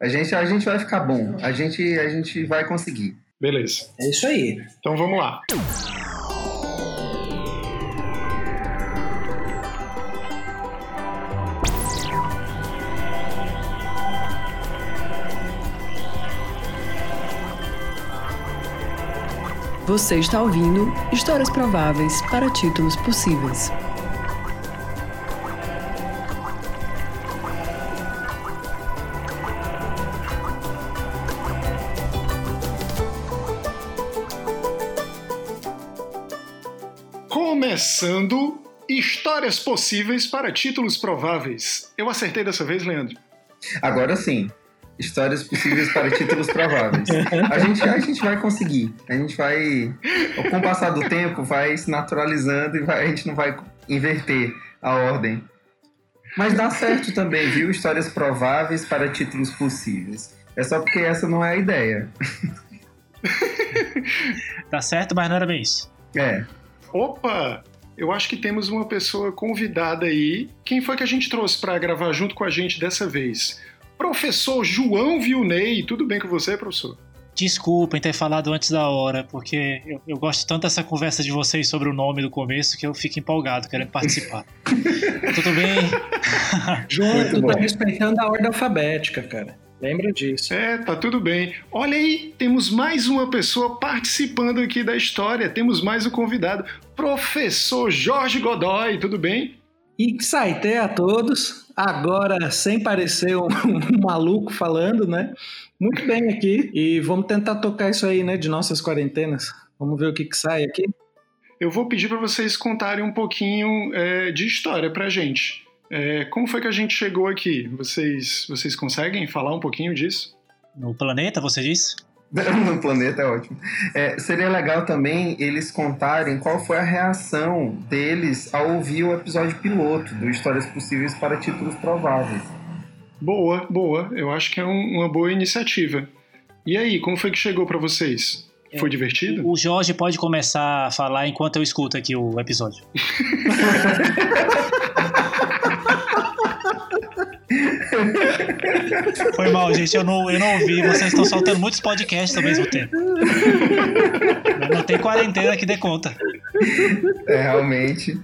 A gente, a gente vai ficar bom. A gente, a gente vai conseguir. Beleza. É isso aí. Então vamos lá. Você está ouvindo Histórias Prováveis para Títulos Possíveis. Começando Histórias Possíveis para Títulos Prováveis. Eu acertei dessa vez, Leandro? Agora sim. Histórias possíveis para títulos prováveis. A gente, a gente vai conseguir. A gente vai, com o passar do tempo, vai se naturalizando e vai, a gente não vai inverter a ordem. Mas dá certo também, viu? Histórias prováveis para títulos possíveis. É só porque essa não é a ideia. Tá certo, mas não era bem isso. É. Opa! Eu acho que temos uma pessoa convidada aí. Quem foi que a gente trouxe para gravar junto com a gente dessa vez? Professor João Vilney. Tudo bem com você, professor? Desculpem ter falado antes da hora, porque eu, eu gosto tanto dessa conversa de vocês sobre o nome do começo que eu fico empolgado querendo participar. Tudo bem? João, tu tá respeitando a ordem alfabética, cara. Lembra disso. É, tá tudo bem. Olha aí, temos mais uma pessoa participando aqui da história. Temos mais um convidado, professor Jorge Godoy. Tudo bem? E saité a todos. Agora, sem parecer um, um maluco falando, né? Muito bem aqui. E vamos tentar tocar isso aí, né? De nossas quarentenas. Vamos ver o que, que sai aqui. Eu vou pedir para vocês contarem um pouquinho é, de história pra gente. É, como foi que a gente chegou aqui? Vocês, vocês conseguem falar um pouquinho disso? No planeta, você disse? No planeta é ótimo. É, seria legal também eles contarem qual foi a reação deles ao ouvir o episódio piloto do Histórias Possíveis para Títulos Prováveis. Boa, boa. Eu acho que é um- uma boa iniciativa. E aí, como foi que chegou para vocês? Foi divertido? O Jorge pode começar a falar enquanto eu escuto aqui o episódio. Foi mal, gente. Eu não, eu não ouvi. Vocês estão soltando muitos podcasts ao mesmo tempo. Não tem quarentena que dê conta. É, realmente.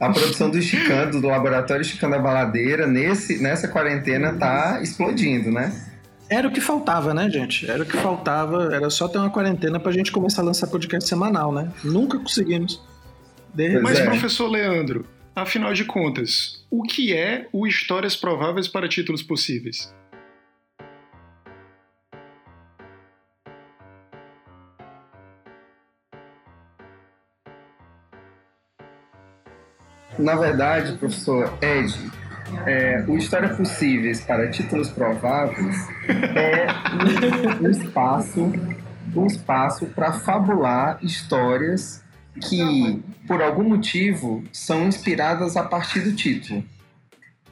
A produção do Chicando, do Laboratório Chicando da Baladeira, nesse, nessa quarentena tá explodindo, né? Era o que faltava, né, gente? Era o que faltava. Era só ter uma quarentena pra gente começar a lançar podcast semanal, né? Nunca conseguimos. Mas, é. professor Leandro, afinal de contas, o que é o Histórias Prováveis para Títulos Possíveis? Na verdade, professor Ed, é, o História Possíveis para Títulos Prováveis é um espaço, um espaço para fabular histórias que, por algum motivo, são inspiradas a partir do título.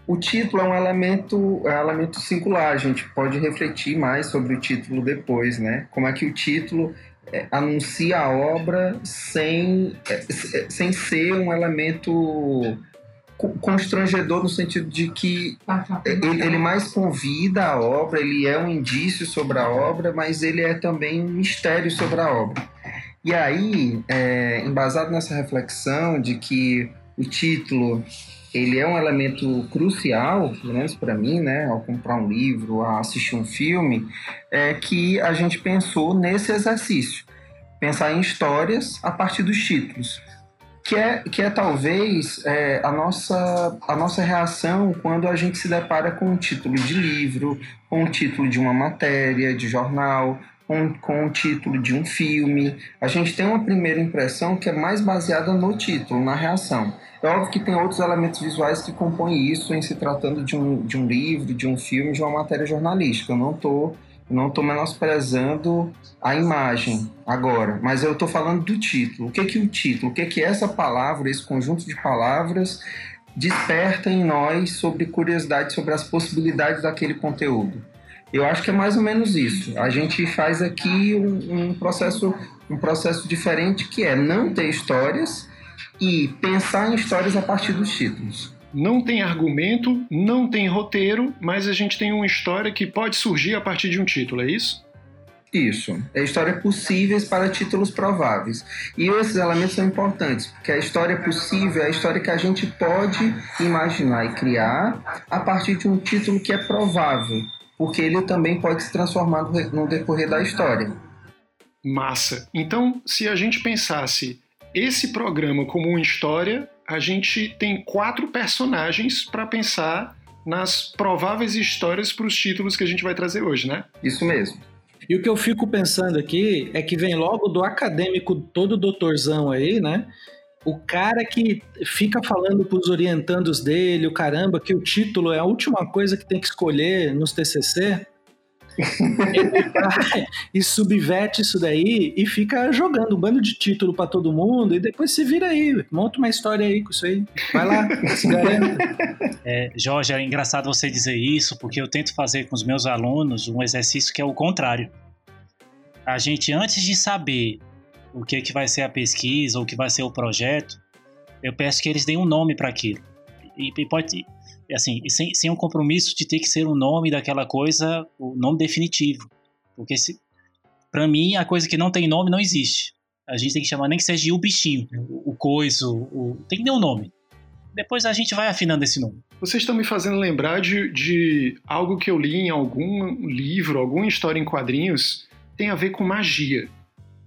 O título é um elemento, é um elemento singular, a gente pode refletir mais sobre o título depois, né? Como é que o título é, anuncia a obra sem, é, é, sem ser um elemento co- constrangedor no sentido de que ele mais convida a obra, ele é um indício sobre a obra, mas ele é também um mistério sobre a obra. E aí, é, embasado nessa reflexão de que o título ele é um elemento crucial, pelo menos para mim, né, ao comprar um livro, a assistir um filme, é que a gente pensou nesse exercício, pensar em histórias a partir dos títulos, que é, que é talvez é, a, nossa, a nossa reação quando a gente se depara com um título de livro, com um título de uma matéria, de jornal, com, com o título de um filme. A gente tem uma primeira impressão que é mais baseada no título, na reação. É óbvio que tem outros elementos visuais que compõem isso em se tratando de um, de um livro, de um filme, de uma matéria jornalística. Eu não estou não tô menosprezando a imagem agora, mas eu estou falando do título. O que que o título, o que que essa palavra, esse conjunto de palavras desperta em nós sobre curiosidade sobre as possibilidades daquele conteúdo? Eu acho que é mais ou menos isso. A gente faz aqui um, um processo um processo diferente que é não ter histórias e pensar em histórias a partir dos títulos. não tem argumento, não tem roteiro, mas a gente tem uma história que pode surgir a partir de um título, é isso? Isso. É história possíveis para títulos prováveis. E esses elementos são importantes, porque a história possível é a história que a gente pode imaginar e criar a partir de um título que é provável, porque ele também pode se transformar no decorrer da história. Massa. Então, se a gente pensasse esse programa como uma história, a gente tem quatro personagens para pensar nas prováveis histórias para os títulos que a gente vai trazer hoje, né? Isso mesmo. E o que eu fico pensando aqui é que vem logo do acadêmico todo doutorzão aí, né? O cara que fica falando para os orientandos dele, o caramba, que o título é a última coisa que tem que escolher nos TCC. ele e subverte isso daí e fica jogando um bando de título para todo mundo e depois se vira aí, monta uma história aí com isso aí. Vai lá, se garanta. É, Jorge, é engraçado você dizer isso, porque eu tento fazer com os meus alunos um exercício que é o contrário. A gente, antes de saber o que, que vai ser a pesquisa ou o que vai ser o projeto, eu peço que eles deem um nome para aquilo. E, e pode, assim, sem, sem um compromisso de ter que ser o nome daquela coisa, o nome definitivo. Porque para mim, a coisa que não tem nome não existe. A gente tem que chamar nem que seja o bichinho, o, o coiso, o, tem que ter um nome. Depois a gente vai afinando esse nome. Vocês estão me fazendo lembrar de, de algo que eu li em algum livro, alguma história em quadrinhos, tem a ver com magia.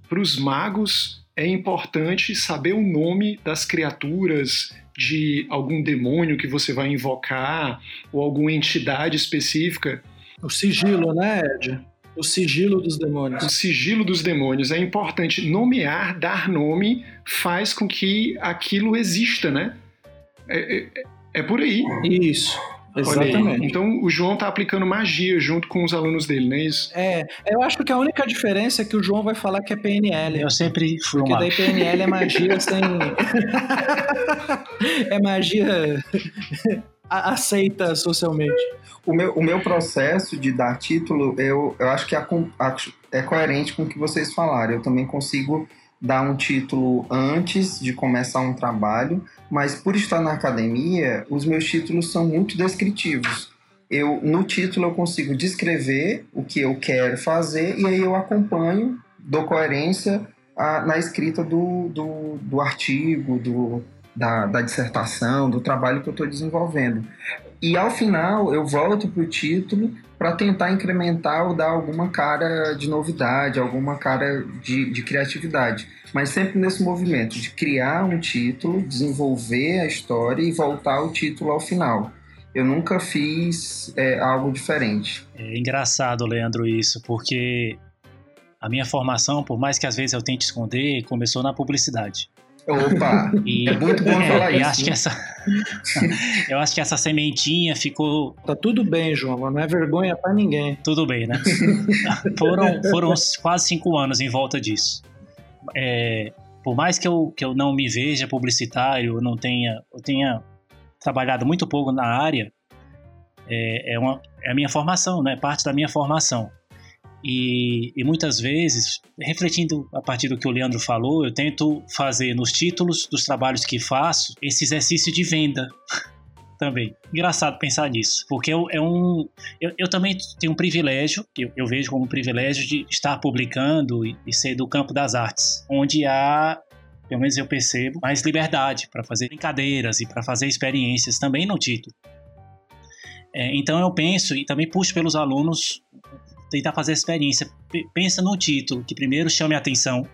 Para os magos, é importante saber o nome das criaturas, de algum demônio que você vai invocar ou alguma entidade específica. O sigilo, né, Ed? O sigilo dos demônios. O sigilo dos demônios. É importante nomear, dar nome, faz com que aquilo exista, né? É, é, é por aí. Isso. Exatamente. Então o João está aplicando magia junto com os alunos dele, não é isso? É, eu acho que a única diferença é que o João vai falar que é PNL. Eu sempre fui Porque uma... daí PNL é magia sem. é magia aceita socialmente. O meu, o meu processo de dar título, eu, eu acho que é, é coerente com o que vocês falaram. Eu também consigo dar um título antes de começar um trabalho, mas por estar na academia, os meus títulos são muito descritivos. Eu no título eu consigo descrever o que eu quero fazer e aí eu acompanho, dou coerência a, na escrita do, do, do artigo, do, da, da dissertação, do trabalho que eu estou desenvolvendo. E ao final eu volto para o título para tentar incrementar ou dar alguma cara de novidade, alguma cara de, de criatividade. Mas sempre nesse movimento de criar um título, desenvolver a história e voltar o título ao final. Eu nunca fiz é, algo diferente. É engraçado, Leandro, isso, porque a minha formação, por mais que às vezes eu tente esconder, começou na publicidade. Opa! E, é muito bom é, falar isso. Acho que essa, eu acho que essa sementinha ficou. Tá tudo bem, João, mas não é vergonha para ninguém. Tudo bem, né? foram, foram quase cinco anos em volta disso. É, por mais que eu, que eu não me veja publicitário, não tenha, eu tenha trabalhado muito pouco na área, é, é, uma, é a minha formação, né? Parte da minha formação. E, e, muitas vezes, refletindo a partir do que o Leandro falou, eu tento fazer nos títulos dos trabalhos que faço esse exercício de venda também. Engraçado pensar nisso, porque eu, é um, eu, eu também tenho um privilégio, eu, eu, vejo como um privilégio de estar publicando e, e ser do campo das artes, onde há pelo menos eu percebo, mais liberdade para fazer brincadeiras e para fazer experiências também no título. É, então eu penso e também puxo pelos alunos tentar fazer a experiência. Pensa no título, que primeiro chame a atenção,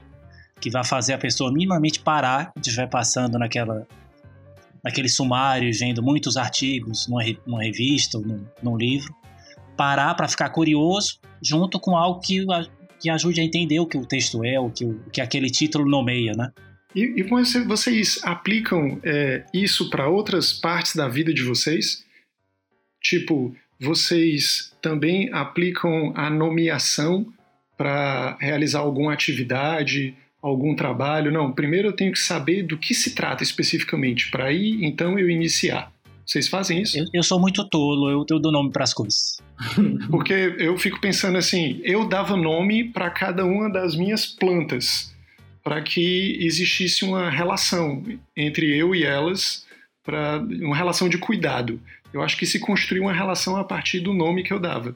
que vai fazer a pessoa minimamente parar de estiver passando naquela, naquele sumário, vendo muitos artigos numa, numa revista ou num, num livro. Parar para ficar curioso, junto com algo que, que ajude a entender o que o texto é, o que, o que aquele título nomeia, né? E, e vocês aplicam é, isso para outras partes da vida de vocês? Tipo, vocês também aplicam a nomeação para realizar alguma atividade, algum trabalho? Não, primeiro eu tenho que saber do que se trata especificamente, para aí então eu iniciar. Vocês fazem isso? Eu, eu sou muito tolo, eu, eu dou nome para as coisas. Porque eu fico pensando assim, eu dava nome para cada uma das minhas plantas, para que existisse uma relação entre eu e elas para uma relação de cuidado. Eu acho que se construiu uma relação a partir do nome que eu dava.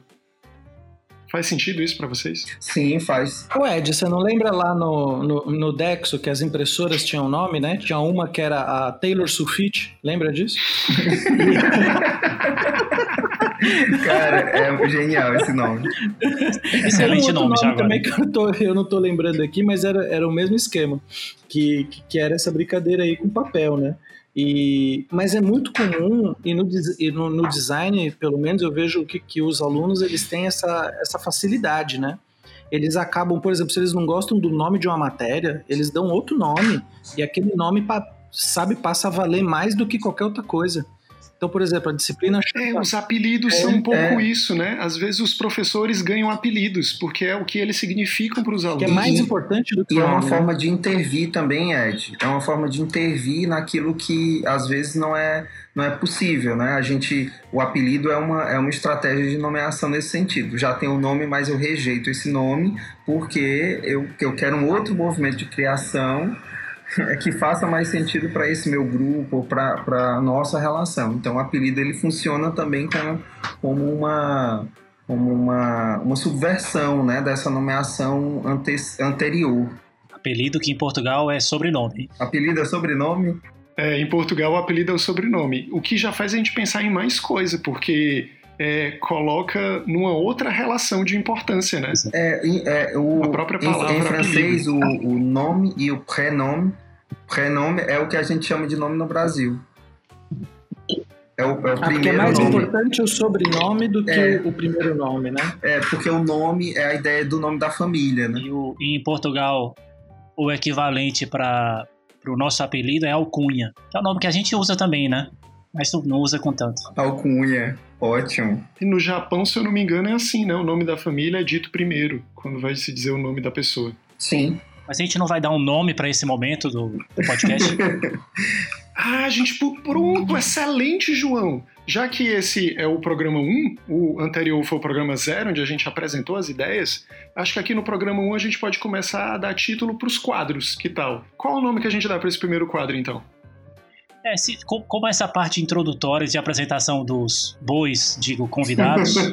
Faz sentido isso para vocês? Sim, faz. Ô Ed, você não lembra lá no, no, no, Dexo que as impressoras tinham nome, né? Tinha uma que era a Taylor Sulfite, lembra disso? Cara, é genial esse nome. Excelente nome, nome já também que eu, tô, eu, não tô lembrando aqui, mas era, era o mesmo esquema. Que, que era essa brincadeira aí com papel, né? E, mas é muito comum, e no, e no, no design, pelo menos, eu vejo que, que os alunos eles têm essa, essa facilidade, né? Eles acabam, por exemplo, se eles não gostam do nome de uma matéria, eles dão outro nome, e aquele nome, sabe, passa a valer mais do que qualquer outra coisa. Então, por exemplo, a disciplina. É, os apelidos é, são um pouco é. isso, né? Às vezes os professores ganham apelidos, porque é o que eles significam para os alunos. Que é mais importante do que. E é uma né? forma de intervir também, Ed. É uma forma de intervir naquilo que às vezes não é, não é possível, né? A gente. O apelido é uma, é uma estratégia de nomeação nesse sentido. Já tem o um nome, mas eu rejeito esse nome porque eu, eu quero um outro movimento de criação que faça mais sentido para esse meu grupo, para a nossa relação. Então, o apelido ele funciona também como, como uma como uma, uma subversão né, dessa nomeação ante, anterior. Apelido que em Portugal é sobrenome. Apelido é sobrenome? É, em Portugal o apelido é o sobrenome, o que já faz a gente pensar em mais coisa, porque é, coloca numa outra relação de importância, né? É, é o, a própria palavra. Em, em francês, o, o, nome e o prenome, prenome é o que a gente chama de nome no Brasil. É o, é o ah, primeiro é mais nome. importante o sobrenome do que é, o primeiro nome, né? É, porque o nome é a ideia do nome da família, né? E, o, e em Portugal, o equivalente para o nosso apelido é alcunha, que é o nome que a gente usa também, né? Mas tu não usa com tanto. Alcunha, ótimo. E no Japão, se eu não me engano, é assim, né? O nome da família é dito primeiro, quando vai se dizer o nome da pessoa. Sim. Mas a gente não vai dar um nome para esse momento do, do podcast? ah, gente, pronto, excelente, João. Já que esse é o programa 1, o anterior foi o programa 0, onde a gente apresentou as ideias, acho que aqui no programa 1 a gente pode começar a dar título para os quadros, que tal? Qual o nome que a gente dá para esse primeiro quadro, então? É, se, como essa parte introdutória de apresentação dos bois, digo, convidados.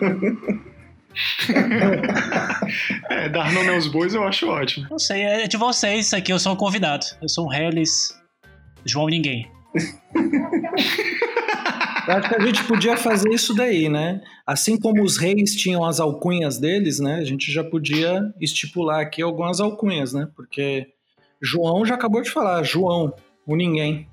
é, dar nome aos bois eu acho ótimo. Não sei, é de vocês isso aqui, eu sou um convidado. Eu sou um Hellis João Ninguém. Eu acho que a gente podia fazer isso daí, né? Assim como os reis tinham as alcunhas deles, né? A gente já podia estipular aqui algumas alcunhas, né? Porque João já acabou de falar, João, o ninguém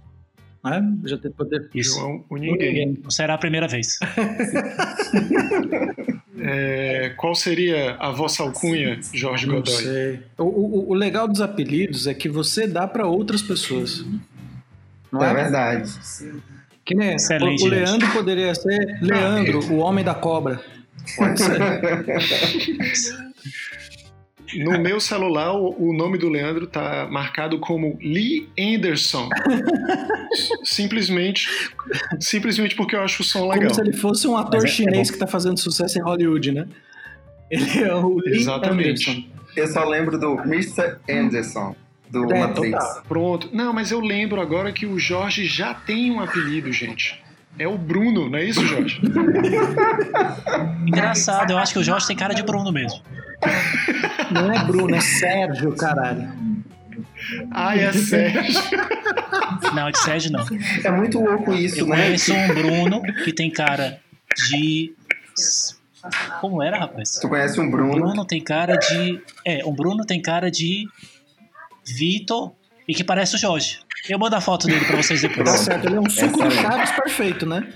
né? Já tem poder. Isso. João, o ninguém. ninguém. Não será a primeira vez. é, qual seria a vossa alcunha, Jorge Godoy? Não sei. O, o, o legal dos apelidos é que você dá para outras pessoas. Não é, é verdade. Que nem Excelente, o, o Leandro poderia ser Leandro, o homem da cobra. Pode ser. No meu celular, o, nome do Leandro tá marcado como Lee Anderson. simplesmente, simplesmente porque eu acho o som legal. Como se ele fosse um ator é, chinês é que tá fazendo sucesso em Hollywood, né? Ele é o Lee Exatamente. Anderson. Eu só lembro do Mr. Anderson. Do é, Matrix. Total. Pronto. Não, mas eu lembro agora que o Jorge já tem um apelido, gente. É o Bruno, não é isso, Jorge? Engraçado, eu acho que o Jorge tem cara de Bruno mesmo. Não é Bruno, é Sérgio, caralho. Ah, é Sérgio. Não, de Sérgio não. É muito louco isso, eu né? Eu conheço um Bruno que tem cara de. Como era, rapaz? Tu conhece um Bruno? Um Bruno tem cara de. É, um Bruno tem cara de. Vitor e que parece o Jorge. Eu mando a foto dele pra vocês depois. Tá certo, ele é um suco do Chaves perfeito, né?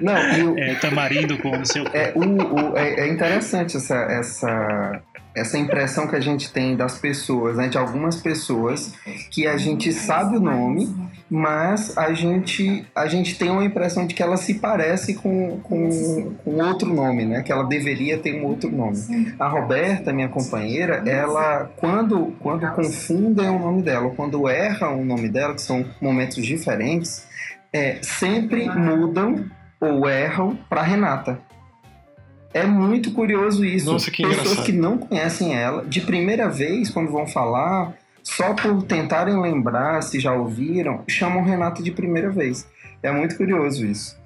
Não, o, é, tamarindo com o seu. É, o, o, é, é interessante essa, essa, essa impressão que a gente tem das pessoas, né, de algumas pessoas, que a gente sabe o nome, mas a gente, a gente tem uma impressão de que ela se parece com, com, com outro nome, né? Que ela deveria ter um outro nome. A Roberta, minha companheira, ela, quando, quando confundem o nome dela, quando erram o nome dela, que são momentos diferentes, é, sempre mudam ou erram para Renata. É muito curioso isso. Nossa, que Pessoas engraçado. que não conhecem ela, de primeira vez, quando vão falar, só por tentarem lembrar, se já ouviram, chamam Renata de primeira vez. É muito curioso isso.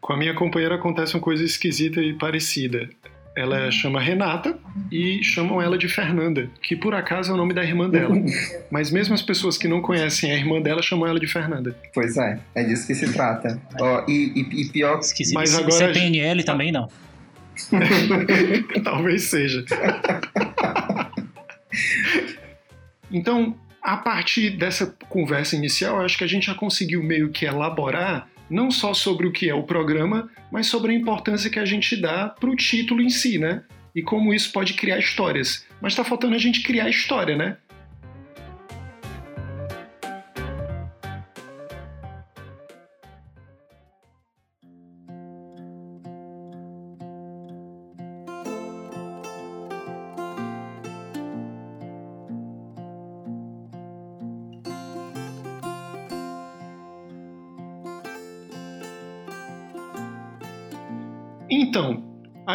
Com a minha companheira acontece uma coisa esquisita e parecida. Ela chama Renata e chamam ela de Fernanda, que por acaso é o nome da irmã dela. Mas mesmo as pessoas que não conhecem a irmã dela chamam ela de Fernanda. Pois é, é disso que se trata. Ó, e, e, e pior Esquisito. Mas Se- agora- se é PNL também não. Talvez seja. Então, a partir dessa conversa inicial, eu acho que a gente já conseguiu meio que elaborar não só sobre o que é o programa, mas sobre a importância que a gente dá para o título em si, né? E como isso pode criar histórias. Mas está faltando a gente criar história, né?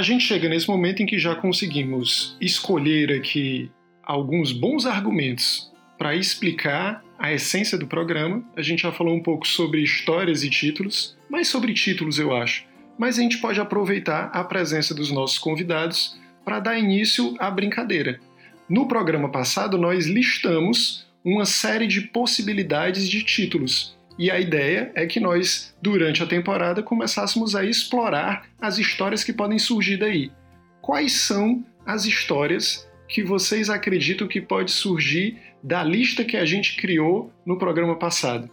A gente chega nesse momento em que já conseguimos escolher aqui alguns bons argumentos para explicar a essência do programa. A gente já falou um pouco sobre histórias e títulos, mais sobre títulos eu acho. Mas a gente pode aproveitar a presença dos nossos convidados para dar início à brincadeira. No programa passado, nós listamos uma série de possibilidades de títulos. E a ideia é que nós, durante a temporada, começássemos a explorar as histórias que podem surgir daí. Quais são as histórias que vocês acreditam que pode surgir da lista que a gente criou no programa passado?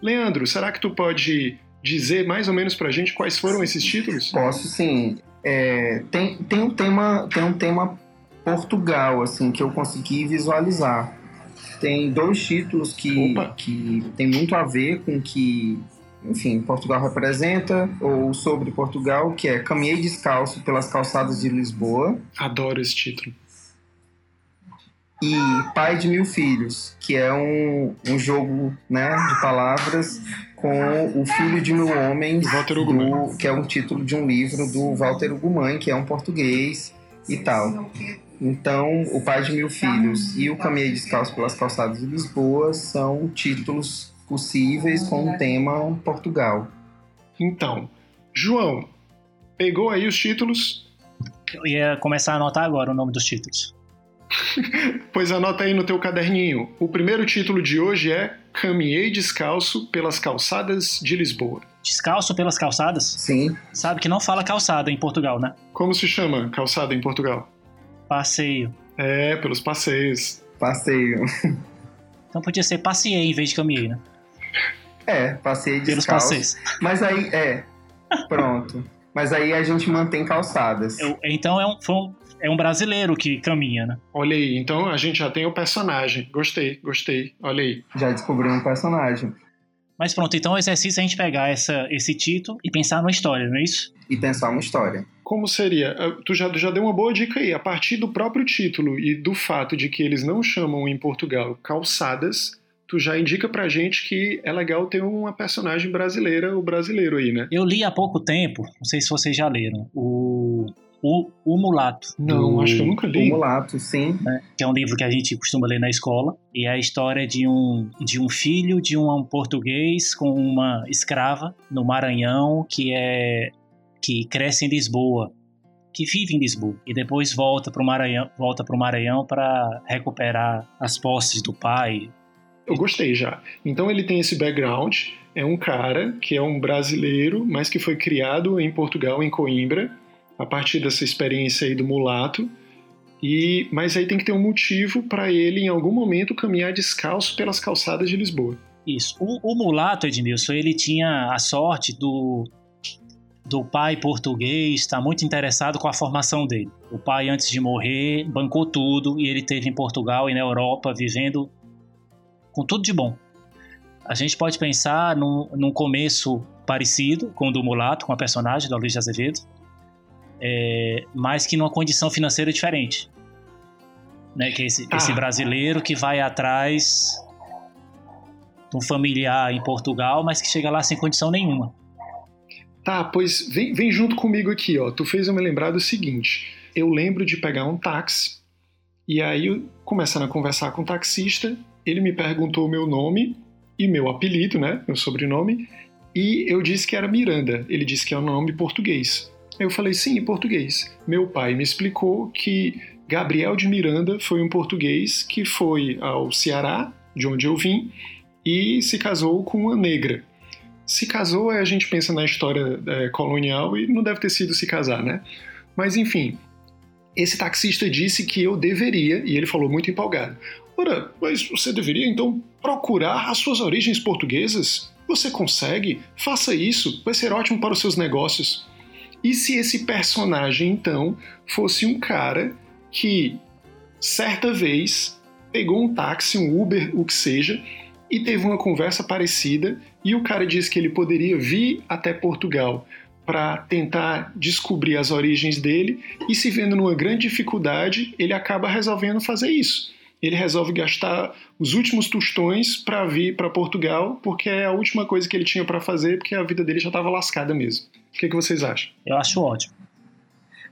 Leandro, será que tu pode dizer mais ou menos pra gente quais foram esses títulos? Posso sim. É, tem, tem um tema, tem um tema Portugal assim que eu consegui visualizar. Tem dois títulos que, Opa. que tem muito a ver com que, enfim, Portugal representa ou sobre Portugal, que é Caminhei descalço pelas calçadas de Lisboa Adoro esse título. e Pai de Mil Filhos, que é um, um jogo né, de palavras com o Filho de Mil Homens, do, que é um título de um livro do Walter Ugumãe, que é um português e tal. Então, O Pai de Mil Filhos e O Caminhei Descalço pelas Calçadas de Lisboa são títulos possíveis com o tema Portugal. Então, João, pegou aí os títulos? Eu ia começar a anotar agora o nome dos títulos. Pois anota aí no teu caderninho. O primeiro título de hoje é Caminhei descalço pelas calçadas de Lisboa. Descalço pelas calçadas? Sim, Sabe que não fala calçada em Portugal, né? Como se chama calçada em Portugal? Passeio. É, pelos passeios. passeio. Então podia ser passeei em vez de caminhei, né? É, passei Pelos descalço. passeios. Mas aí, é, pronto. Mas aí a gente mantém calçadas. Eu- então é um, um- é um brasileiro que caminha, né? Olha aí, então a gente já tem o personagem. Gostei, gostei. Olha aí. Já descobri um personagem. Mas pronto, então o exercício é a gente pegar essa, esse título e pensar numa história, não é isso? E pensar uma história. Como seria? Ah, Tu já, já deu uma boa dica aí. A partir do próprio título e do fato de que eles não chamam em Portugal calçadas, tu já indica pra gente que é legal ter uma personagem brasileira ou brasileiro aí, né? Eu li há pouco tempo, não sei se vocês já leram, o, o, o Mulato. Não, do- acho que eu nunca O li. mulato, sim. né, que é um livro que a gente costuma ler na escola, e é a história de um, de um filho de um português com uma escrava no Maranhão que é que cresce em Lisboa, que vive em Lisboa e depois volta para o Maranhão, volta para o Maranhão para recuperar as posses do pai. Eu gostei já. Então ele tem esse background, é um cara que é um brasileiro, mas que foi criado em Portugal, em Coimbra, a partir dessa experiência aí do mulato. E mas aí tem que ter um motivo para ele em algum momento caminhar descalço pelas calçadas de Lisboa. Isso. O, o mulato, Edmilson, ele tinha a sorte do, do pai português estar muito interessado com a formação dele. O pai, antes de morrer, bancou tudo e ele teve em Portugal e na Europa vivendo com tudo de bom. A gente pode pensar num, num começo parecido com o do mulato, com a personagem da Luiz de Azevedo, é, mas que numa condição financeira diferente. Né, que é esse, esse Ah. brasileiro que vai atrás de um familiar em Portugal, mas que chega lá sem condição nenhuma. Tá, pois vem, vem junto comigo aqui, ó. Tu fez eu me lembrar do seguinte: eu lembro de pegar um táxi E aí, começando a conversar com o taxista, ele me perguntou o meu nome e meu apelido, né, meu sobrenome, e eu disse que era Miranda. Ele disse que é um nome português. Eu falei, sim, em português. Meu pai me explicou que Gabriel de Miranda foi um português que foi ao Ceará, de onde eu vim, e se casou com uma negra. Se casou, a gente pensa na história é, colonial e não deve ter sido se casar, né? Mas enfim, esse taxista disse que eu deveria, e ele falou muito empolgado: Ora, mas você deveria então procurar as suas origens portuguesas? Você consegue? Faça isso, vai ser ótimo para os seus negócios. E se esse personagem, então, fosse um cara que, certa vez, pegou um táxi, um Uber, o que seja, e teve uma conversa parecida, e o cara disse que ele poderia vir até Portugal para tentar descobrir as origens dele, e se vendo numa grande dificuldade, ele acaba resolvendo fazer isso. Ele resolve gastar os últimos tostões para vir para Portugal, porque é a última coisa que ele tinha para fazer, porque a vida dele já estava lascada mesmo. O que, que vocês acham? Eu acho ótimo.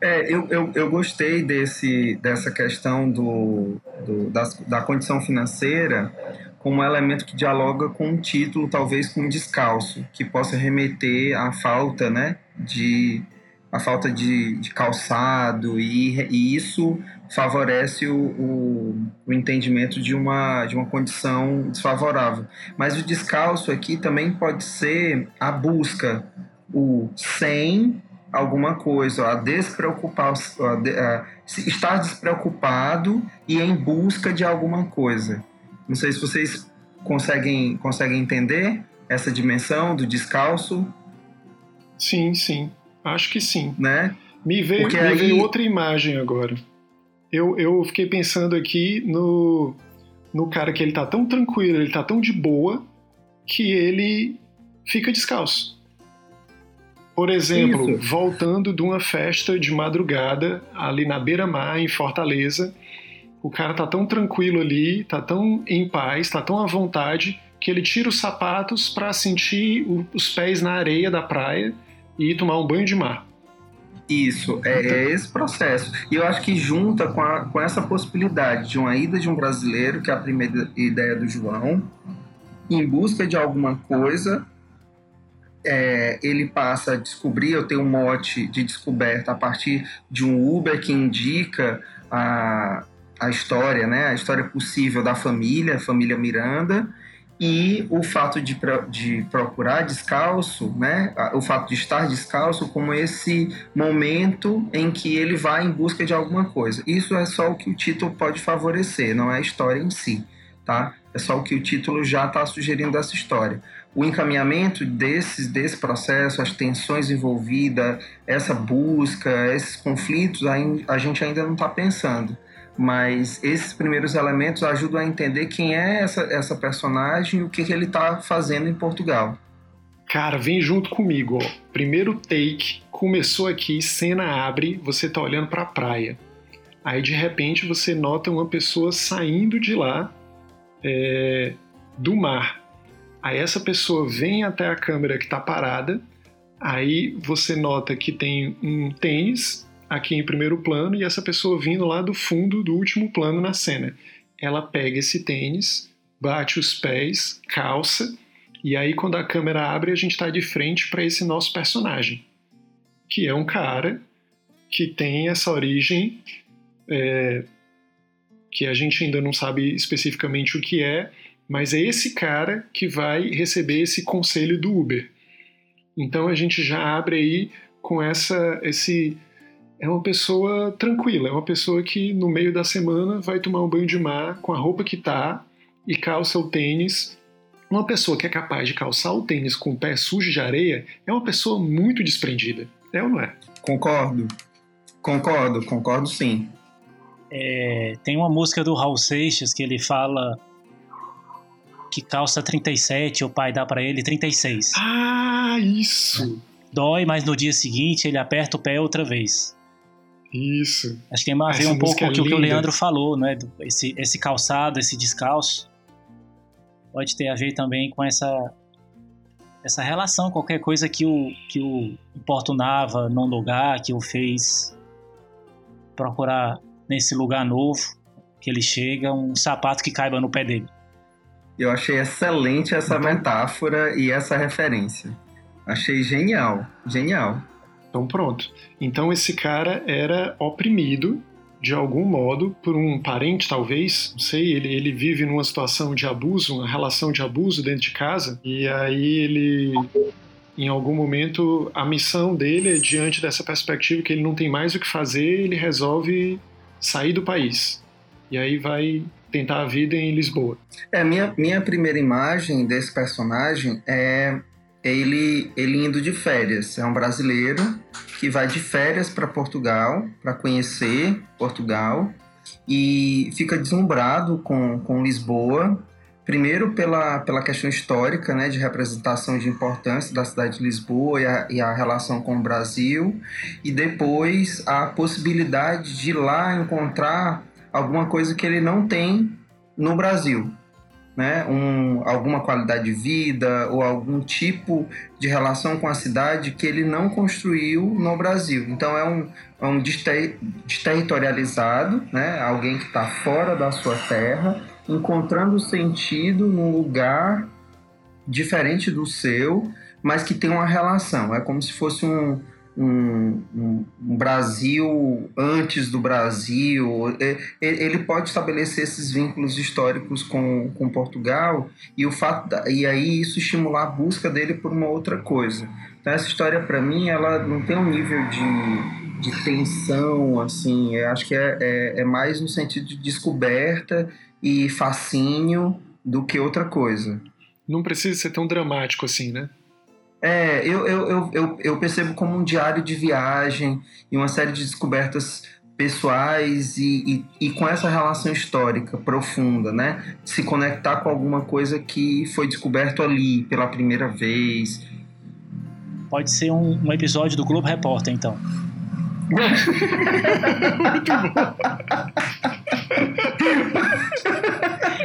É, eu, eu, eu gostei desse, dessa questão do, do da, da condição financeira como um elemento que dialoga com um título, talvez com um descalço, que possa remeter à falta né, de a falta de, de calçado e, e, isso favorece o, o, o, entendimento de uma, de uma condição desfavorável. Mas o descalço aqui também pode ser a busca, o sem alguma coisa, a despreocupar, a estar despreocupado e em busca de alguma coisa. Não sei se vocês conseguem, conseguem entender essa dimensão do descalço. Sim, sim. Acho que sim. Né? Me veio, me aí... veio outra imagem agora. Eu, eu fiquei pensando aqui no, no cara que ele tá tão tranquilo, ele tá tão de boa, que ele fica descalço. Por exemplo, Isso. voltando de uma festa de madrugada ali na beira-mar, em Fortaleza, o cara tá tão tranquilo ali, tá tão em paz, tá tão à vontade, que ele tira os sapatos para sentir os pés na areia da praia e tomar um banho de mar. Isso, é, é, esse processo. E eu acho que junta com, a, com essa possibilidade de uma ida de um brasileiro, que é a primeira ideia do João, em busca de alguma coisa, é, ele passa a descobrir, eu tenho um mote de descoberta a partir de um Uber que indica a, a história, né, a história possível da família, família Miranda, e o fato de, de procurar descalço, né, o fato de estar descalço como esse momento em que ele vai em busca de alguma coisa. Isso é só o que o título pode favorecer, não é a história em si, tá? É só o que o título já está sugerindo dessa história. O encaminhamento desses, desse processo, as tensões envolvidas, essa busca, esses conflitos, a gente ainda não está pensando mas esses primeiros elementos ajudam a entender quem é essa, essa personagem e o que, que ele está fazendo em Portugal. Cara, vem junto comigo, ó. Primeiro take, começou aqui, cena abre, você tá olhando para a praia. Aí de repente você nota uma pessoa saindo de lá é, do mar. Aí essa pessoa vem até a câmera que está parada. Aí você nota que tem um tênis aqui em primeiro plano e essa pessoa vindo lá do fundo do último plano na cena. Ela pega esse tênis, bate os pés, calça, e aí quando a câmera abre, a gente está de frente para esse nosso personagem, que é um cara que tem essa origem é, que a gente ainda não sabe especificamente o que é, mas é esse cara que vai receber esse conselho do Uber. Então a gente já abre aí com essa esse é uma pessoa tranquila, é uma pessoa que no meio da semana vai tomar um banho de mar com a roupa que tá e calça o tênis. Uma pessoa que é capaz de calçar o tênis com o pé sujo de areia é uma pessoa muito desprendida. É ou não é? Concordo. Concordo, concordo sim. É, tem uma música do Raul Seixas que ele fala que calça 37 o pai dá para ele 36. Ah, isso! Dói, mas no dia seguinte ele aperta o pé outra vez. Isso. Acho que tem a ver um pouco com o que o Leandro falou, né? Esse, esse calçado, esse descalço. Pode ter a ver também com essa essa relação, qualquer coisa que o, que o importunava num lugar, que o fez procurar nesse lugar novo. que ele chega, um sapato que caiba no pé dele. Eu achei excelente essa metáfora e essa referência. Achei genial, genial. Então pronto. Então esse cara era oprimido de algum modo por um parente, talvez, não sei, ele, ele vive numa situação de abuso, uma relação de abuso dentro de casa, e aí ele, em algum momento, a missão dele é diante dessa perspectiva que ele não tem mais o que fazer, ele resolve sair do país. E aí vai tentar a vida em Lisboa. É, minha, minha primeira imagem desse personagem é ele, ele indo de férias. É um brasileiro que vai de férias para Portugal, para conhecer Portugal, e fica deslumbrado com, com Lisboa. Primeiro pela, pela questão histórica, né, de representação de importância da cidade de Lisboa e a, e a relação com o Brasil, e depois a possibilidade de lá encontrar alguma coisa que ele não tem no Brasil, né? Um, alguma qualidade de vida ou algum tipo de relação com a cidade que ele não construiu no Brasil. Então é um, é um desterritorializado, né? alguém que está fora da sua terra, encontrando sentido num lugar diferente do seu, mas que tem uma relação. É como se fosse um, um, um, Brasil antes do Brasil. Ele pode estabelecer esses vínculos históricos com, com Portugal e o fato da, e aí isso estimular a busca dele por uma outra coisa. Então essa história para mim ela não tem um nível de, de tensão assim. Acho que é, é, é mais no sentido de descoberta e fascínio do que outra coisa. Não precisa ser tão dramático assim, né? É, eu, eu, eu, eu, percebo como um diário de viagem e uma série de descobertas pessoais e, e, e, com essa relação histórica profunda, né? Se conectar com alguma coisa que foi descoberto ali pela primeira vez. Pode ser um, um episódio do Globo Repórter, então. Muito bom.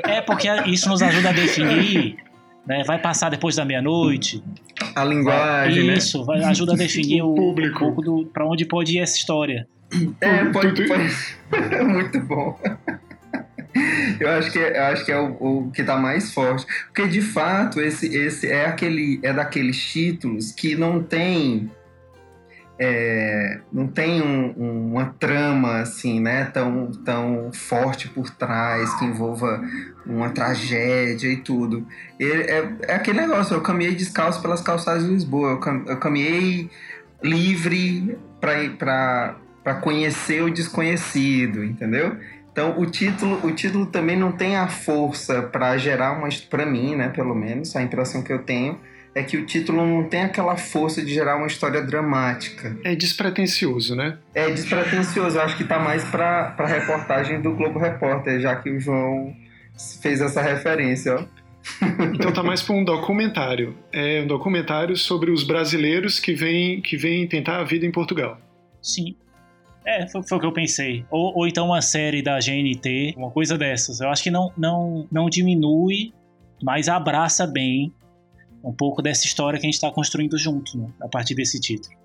É porque isso nos ajuda a definir né? Vai passar depois da meia-noite. A linguagem, vai, Isso, vai, ajuda a definir o, público. um pouco pra onde pode ir essa história. É, pode, pode. Muito bom. Eu acho que, é, eu acho que é o, o que está mais forte. Porque, de fato, esse, esse é, aquele, é daqueles títulos que não tem é, não tem um, um, uma trama assim, né, tão, tão forte por trás que envolva uma tragédia e tudo. é, é, aquele negócio, eu caminhei descalço pelas calçadas de Lisboa, eu, cam, eu caminhei livre para conhecer o desconhecido, entendeu? Então o título, o título também não tem a força para gerar uma para mim, né, pelo menos a impressão que eu tenho é que o título não tem aquela força de gerar uma história dramática. É despretensioso, né? É despretensioso. Eu acho que tá mais pra, pra reportagem do Globo Repórter, já que o João fez essa referência, ó. Então tá mais para um documentário. É um documentário sobre os brasileiros que vêm que vêm tentar a vida em Portugal. Sim. É, foi, foi o que eu pensei. Ou, ou então uma série da GNT, uma coisa dessas. Eu acho que não, não, não diminui, mas abraça bem um pouco dessa história que a gente está construindo junto, né, a partir desse título.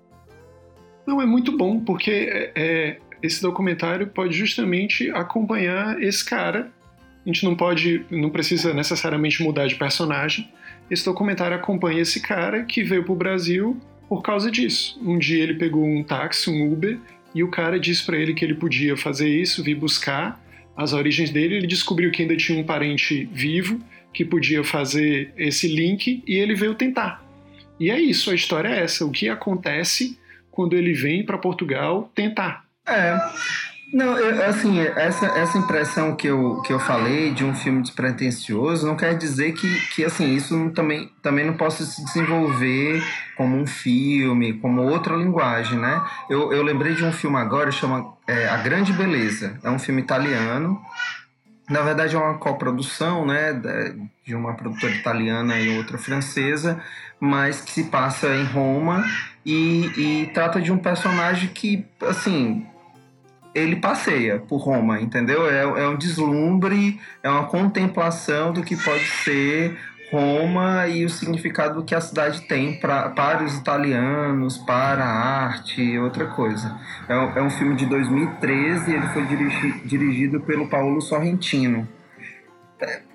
Não, é muito bom, porque é, é, esse documentário pode justamente acompanhar esse cara. A gente não pode, não precisa necessariamente mudar de personagem. Esse documentário acompanha esse cara que veio para o Brasil por causa disso. Um dia ele pegou um táxi, um Uber, e o cara disse para ele que ele podia fazer isso, vir buscar as origens dele. Ele descobriu que ainda tinha um parente vivo que podia fazer esse link e ele veio tentar. E é isso, a história é essa. O que acontece quando ele vem para Portugal tentar? É. Não, eu, assim, essa, essa impressão que eu, que eu falei de um filme despretensioso não quer dizer que, que assim, isso não, também, também não possa se desenvolver como um filme, como outra linguagem, né? Eu, eu lembrei de um filme agora, chama é, A Grande Beleza. É um filme italiano, na verdade é uma coprodução, né, de uma produtora italiana e outra francesa, mas que se passa em Roma e, e trata de um personagem que, assim, ele passeia por Roma, entendeu? É, é um deslumbre, é uma contemplação do que pode ser Roma e o significado que a cidade tem pra, para os italianos, para a arte e outra coisa. É, é um filme de 2013 e ele foi dirigi, dirigido pelo Paulo Sorrentino.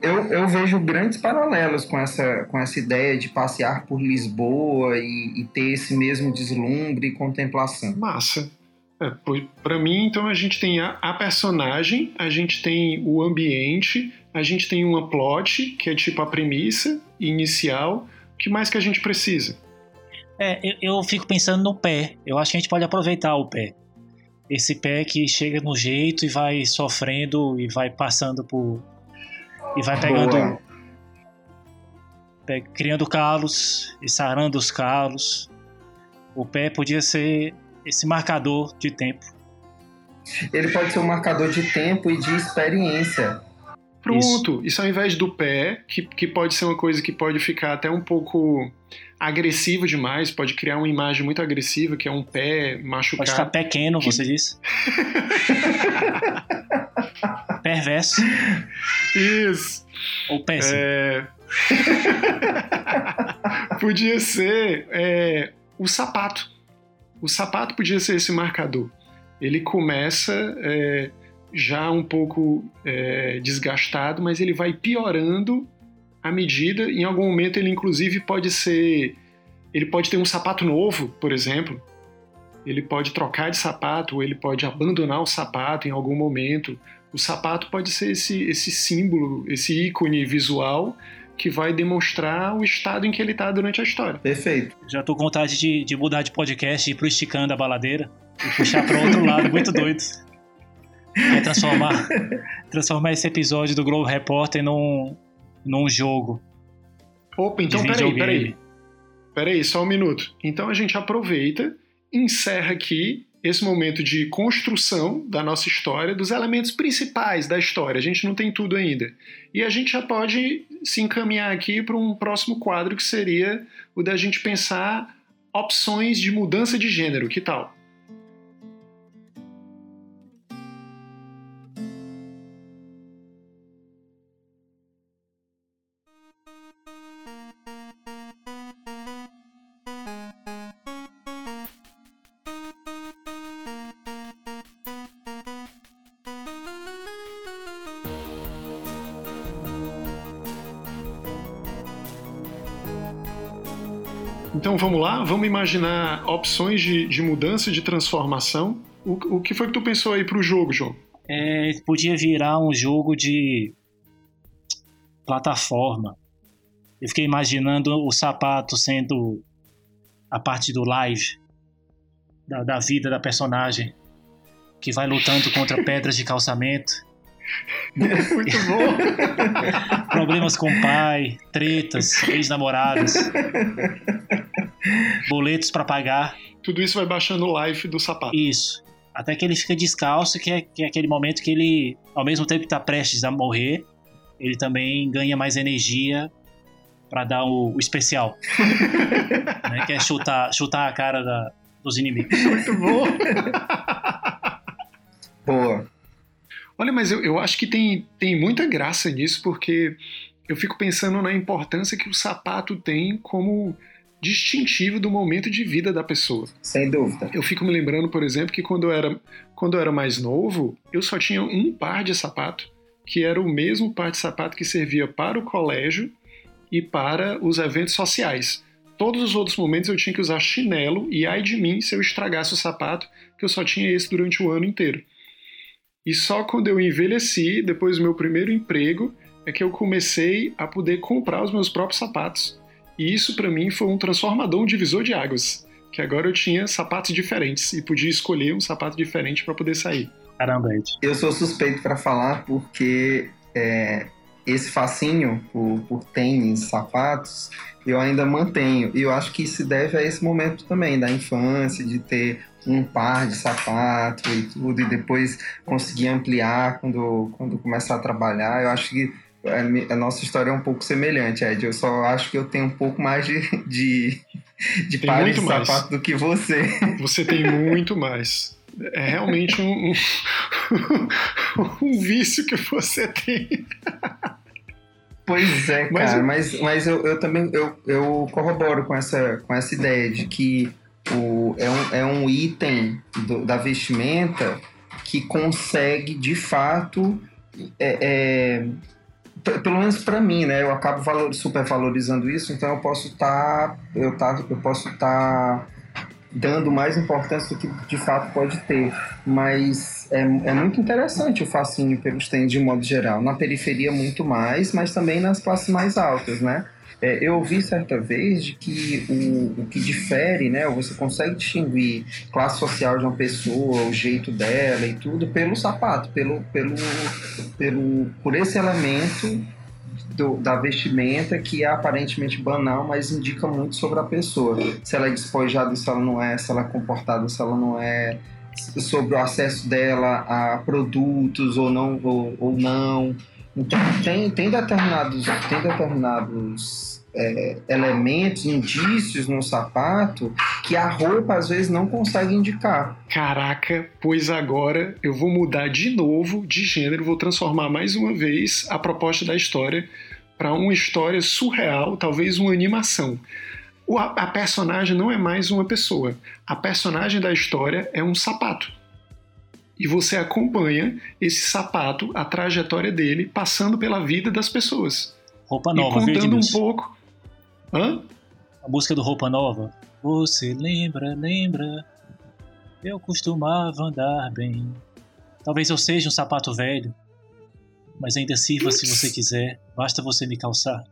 Eu, eu, vejo grandes paralelos com essa, com essa ideia de passear por Lisboa e, e ter esse mesmo deslumbre e contemplação. Massa. É, para mim, então, a gente tem a, a, personagem, a gente tem o ambiente, a gente tem uma plot, que é tipo a premissa inicial. O que mais que a gente precisa? É, eu, eu fico pensando no pé. Eu acho que a gente pode aproveitar o pé. Esse pé que chega no jeito e vai sofrendo e vai passando por e vai pegando. criando calos e sarando os calos. O pé podia ser esse marcador de tempo. Ele pode ser um marcador de tempo e de experiência. Pronto, isso, isso ao invés do pé, que, que pode ser uma coisa que pode ficar até um pouco agressivo demais, pode criar uma imagem muito agressiva, que é um pé machucado. Pode ficar pequeno, que... você disse. Perverso. Isso. Ou péssimo. É... podia ser é, o sapato. O sapato podia ser esse marcador. Ele começa é, já um pouco é, desgastado, mas ele vai piorando à medida. Em algum momento ele inclusive pode ser, ele pode ter um sapato novo, por exemplo. Ele pode trocar de sapato, ele pode abandonar o sapato em algum momento. O sapato pode ser esse, esse símbolo, esse ícone visual que vai demonstrar o estado em que ele está durante a história. Perfeito. Já tô com vontade de, de mudar de podcast e ir pro Esticando a Baladeira e puxar para outro lado, muito doido. É transformar, transformar esse episódio do Globo Repórter num, num jogo. Opa, então peraí, peraí. Peraí, só um minuto. Então a gente aproveita, encerra aqui esse momento de construção da nossa história, dos elementos principais da história. A gente não tem tudo ainda. E a gente já pode se encaminhar aqui para um próximo quadro que seria o da gente pensar opções de mudança de gênero. Que tal? Então vamos lá, vamos imaginar opções de, de mudança, de transformação. O, o que foi que tu pensou aí para o jogo, João? É, podia virar um jogo de plataforma. Eu fiquei imaginando o sapato sendo a parte do live da, da vida da personagem que vai lutando contra pedras de calçamento. Muito bom. Problemas com o pai, tretas, ex-namoradas boletos para pagar. Tudo isso vai baixando o life do sapato. Isso. Até que ele fica descalço, que é, que é aquele momento que ele, ao mesmo tempo que tá prestes a morrer, ele também ganha mais energia para dar o, o especial. né? Que é chutar, chutar a cara da, dos inimigos. Muito bom! Boa. Olha, mas eu, eu acho que tem, tem muita graça nisso, porque eu fico pensando na importância que o sapato tem como distintivo do momento de vida da pessoa. Sem dúvida. Eu fico me lembrando, por exemplo, que quando eu era, quando eu era mais novo, eu só tinha um par de sapato, que era o mesmo par de sapato que servia para o colégio e para os eventos sociais. Todos os outros momentos eu tinha que usar chinelo e ai de mim se eu estragasse o sapato, que eu só tinha esse durante o ano inteiro. E só quando eu envelheci, depois do meu primeiro emprego, é que eu comecei a poder comprar os meus próprios sapatos e isso para mim foi um transformador, um divisor de águas. Que agora eu tinha sapatos diferentes e podia escolher um sapato diferente para poder sair. Caramba, Ed. Eu sou suspeito para falar porque é, esse fascínio por, por tênis, sapatos, eu ainda mantenho. E eu acho que se deve a esse momento também, da infância, de ter um par de sapato e tudo, e depois conseguir ampliar quando, quando começar a trabalhar. Eu acho que a nossa história é um pouco semelhante, Ed. Eu só acho que eu tenho um pouco mais de, de, de pares de sapato do que você. Você tem muito mais. É realmente um, um, um vício que você tem. Pois é, Mas cara, eu- mas, mas eu, eu também eu, eu corroboro com essa, com essa ideia de que o, é, um, é um item do- da vestimenta que consegue, de fato, é, é, pelo menos para mim, né? Eu acabo valor, supervalorizando isso, então eu posso estar eu, tá, eu posso estar dando mais importância do que de fato pode ter. Mas é, é muito interessante o fascínio pelos tênis de modo geral. Na periferia, muito mais, mas também nas classes mais altas, né? É, eu ouvi certa vez de que o, o que difere, né? Você consegue distinguir classe social de uma pessoa, o jeito dela e tudo, pelo sapato, pelo, pelo, pelo, por esse elemento do- da vestimenta que é aparentemente banal, mas indica muito sobre a pessoa. Se ela é despojada, se ela não é, se ela é comportada, se ela não é, sobre o acesso dela a produtos ou não. Ou, ou não. Então tem, tem determinados, tem determinados é, elementos, indícios no sapato que a roupa às vezes não consegue indicar. Caraca, pois agora eu vou mudar de novo de gênero, vou transformar mais uma vez a proposta da história para uma história surreal, talvez uma animação. O- a, a personagem não é mais uma pessoa. A personagem da história é um sapato. E você acompanha esse sapato, a trajetória dele, passando pela vida das pessoas. Roupa e nova, viu, contando um pouco. Hã? A música do Roupa Nova. Você lembra, lembra? Eu costumava andar bem. Talvez eu seja um sapato velho, mas ainda sirva se Putz. você quiser. Basta você me calçar.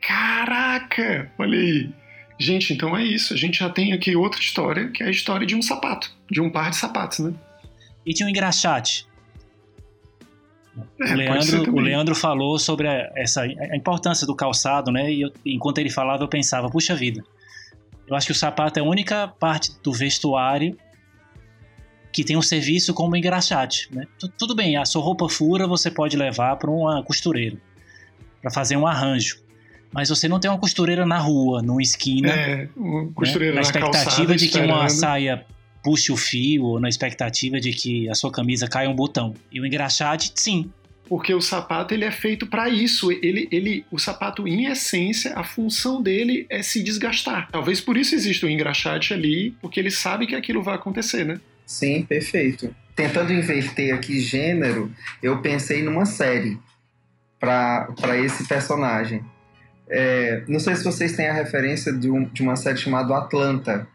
Caraca! Olha aí. Gente, então é isso. A gente já tem aqui outra história, que é a história de um sapato, de um par de sapatos, né? E tinha um engraxate. É, o, Leandro, o. Leandro falou sobre a, essa, a importância do calçado, né? E eu- enquanto ele falava, eu pensava, puxa vida, eu acho que o sapato é a única parte do vestuário que tem um serviço como engraxate, né? Tu- Tudo bem, a sua roupa fura você pode levar para uma costureira para fazer um arranjo. Mas você não tem uma costureira na rua, numa esquina, É, uma né? costureira na na expectativa de que uma saia puxe o fio, ou na expectativa de que a sua camisa caia um botão. E o engraxate, sim, Porque o sapato ele é feito para isso. Ele, ele, o sapato, em essência, a função dele é se desgastar. Talvez por isso exista o engraxate ali, porque ele sabe que aquilo vai acontecer, né? Sim, perfeito. Tentando inverter aqui gênero, eu pensei numa série para esse personagem. É, não sei se vocês têm a referência de, um- de uma série chamada Atlanta.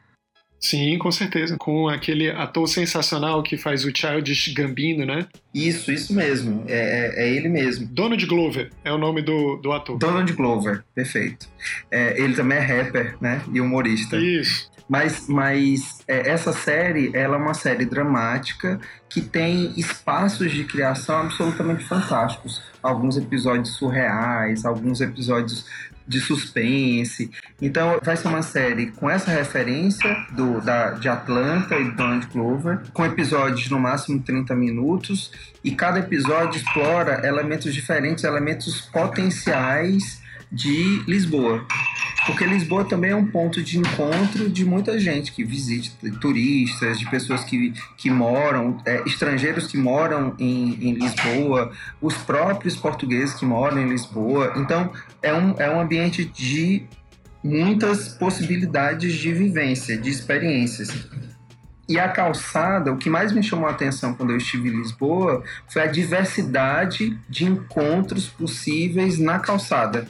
Sim, com certeza. Com aquele ator sensacional que faz o Childish Gambino, né? Isso, isso mesmo. É, é- é ele mesmo. Donald Glover é o nome do, do ator. Donald Glover, perfeito. É, ele também é rapper, né? E humorista. Isso. Mas, mas é, essa série, ela é uma série dramática que tem espaços de criação absolutamente fantásticos. Alguns episódios surreais, alguns episódios de suspense. Então vai ser uma série com essa referência do, da, de Atlanta e do Donald Glover, com episódios no máximo 30 minutos, e cada episódio explora elementos diferentes, elementos potenciais de Lisboa. Porque Lisboa também é um ponto de encontro de muita gente que visita, turistas, de pessoas que, que moram, é, estrangeiros que moram em, em Lisboa, os próprios portugueses que moram em Lisboa. Então, é um, é um ambiente de muitas possibilidades de vivência, de experiências. E a calçada, o que mais me chamou a atenção quando eu estive em Lisboa foi a diversidade de encontros possíveis na calçada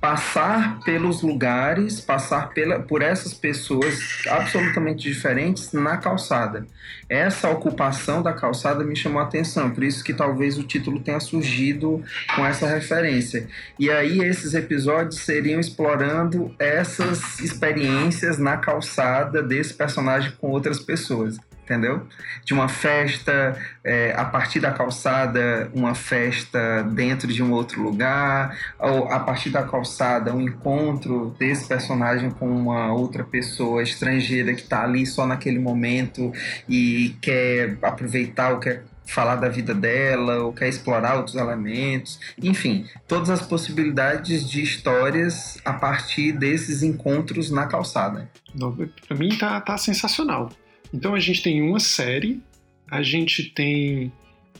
passar pelos lugares, passar pela, por essas pessoas absolutamente diferentes na calçada. Essa ocupação da calçada me chamou a atenção, por isso que talvez o título tenha surgido com essa referência. E aí esses episódios seriam explorando essas experiências na calçada desse personagem com outras pessoas. Entendeu? De uma festa, é, a partir da calçada, uma festa dentro de um outro lugar, ou a partir da calçada, um encontro desse personagem com uma outra pessoa estrangeira que está ali só naquele momento e quer aproveitar ou quer falar da vida dela ou quer explorar outros elementos. Enfim, todas as possibilidades de histórias a partir desses encontros na calçada. Para mim tá, tá sensacional. Então a gente tem uma série, a gente tem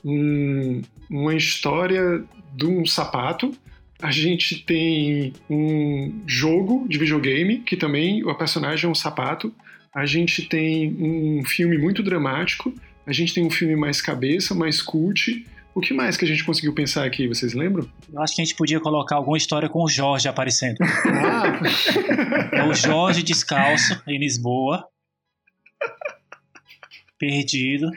um, uma história de um sapato, A gente tem um jogo de videogame, que também o personagem é um sapato. A gente tem um filme muito dramático. A gente tem um filme mais cabeça, mais cult. O que mais que a gente conseguiu pensar aqui, vocês lembram? Eu acho que a gente podia colocar alguma história com o Jorge aparecendo. Ah, É o Jorge descalço em Lisboa. Perdido.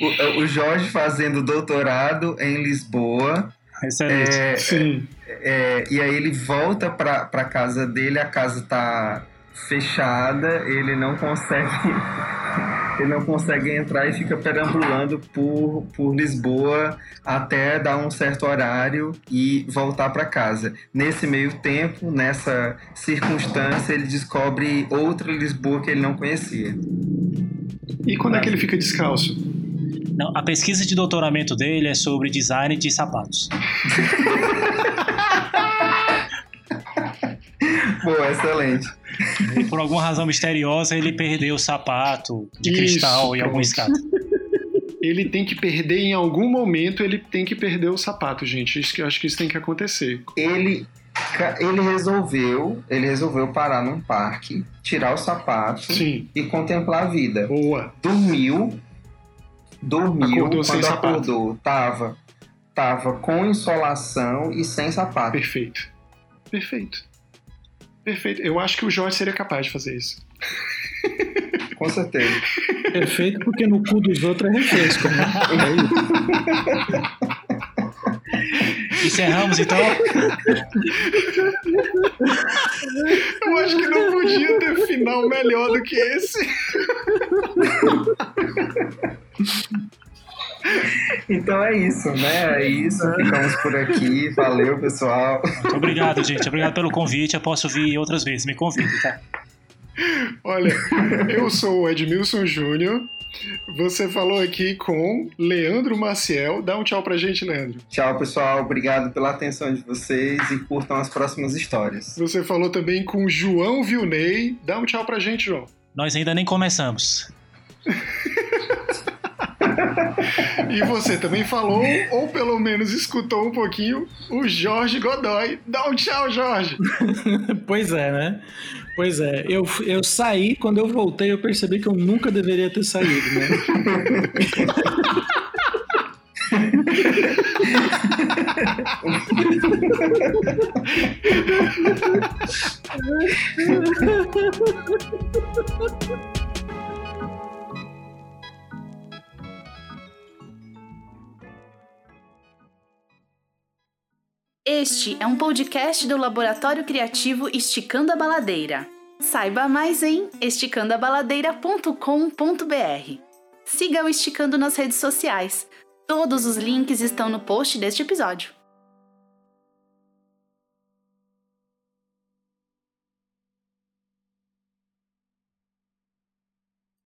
O, o Jorge fazendo doutorado em Lisboa. Excelente. É, sim. é, e aí ele volta pra, pra casa dele, a casa tá fechada, ele não consegue. Ele não consegue entrar e fica perambulando por, por Lisboa até dar um certo horário e voltar para casa. Nesse meio tempo, nessa circunstância, ele descobre outra Lisboa que ele não conhecia. E quando é que ele fica descalço? Não, a pesquisa de doutoramento dele é sobre design de sapatos. Boa, excelente. E por alguma razão misteriosa, ele perdeu o sapato de Isso, cristal em algum escada. Ele tem que perder em algum momento, ele tem que perder o sapato, gente. Isso que eu acho que isso tem que acontecer. Ele, ele resolveu, ele resolveu parar num parque, tirar o sapato Sim, e contemplar a vida. boa. dormiu, dormiu, Acordou sem quando sapato. acordou, tava, tava com insolação e sem sapato. Perfeito. Perfeito. Perfeito. Eu acho que o Jorge seria capaz de fazer isso. Com certeza. Perfeito, porque no cu dos outros é refresco, né? É isso. Encerramos então. Eu acho que não podia ter final melhor do que esse. Então é isso, né? É isso. Ficamos por aqui. Valeu, pessoal. Muito obrigado, gente. Obrigado pelo convite. Eu posso vir outras vezes. Me convide, tá? Olha, eu sou o Edmilson Júnior. Você falou aqui com Leandro Maciel. Dá um tchau pra gente, Leandro. Tchau, pessoal. Obrigado pela atenção de vocês e curtam as próximas histórias. Você falou também com João Vilney. Dá um tchau pra gente, João. Nós ainda nem começamos. E você também falou, ou pelo menos escutou um pouquinho, o Jorge Godoy. Dá um tchau, Jorge. Pois é, né? Pois é. Eu, eu saí, quando eu voltei, eu percebi que eu nunca deveria ter saído, né? Este é um podcast do Laboratório Criativo Esticando a Baladeira. Saiba mais em esticandoabaladeira.com.br. Siga o Esticando nas redes sociais. Todos os links estão no post deste episódio.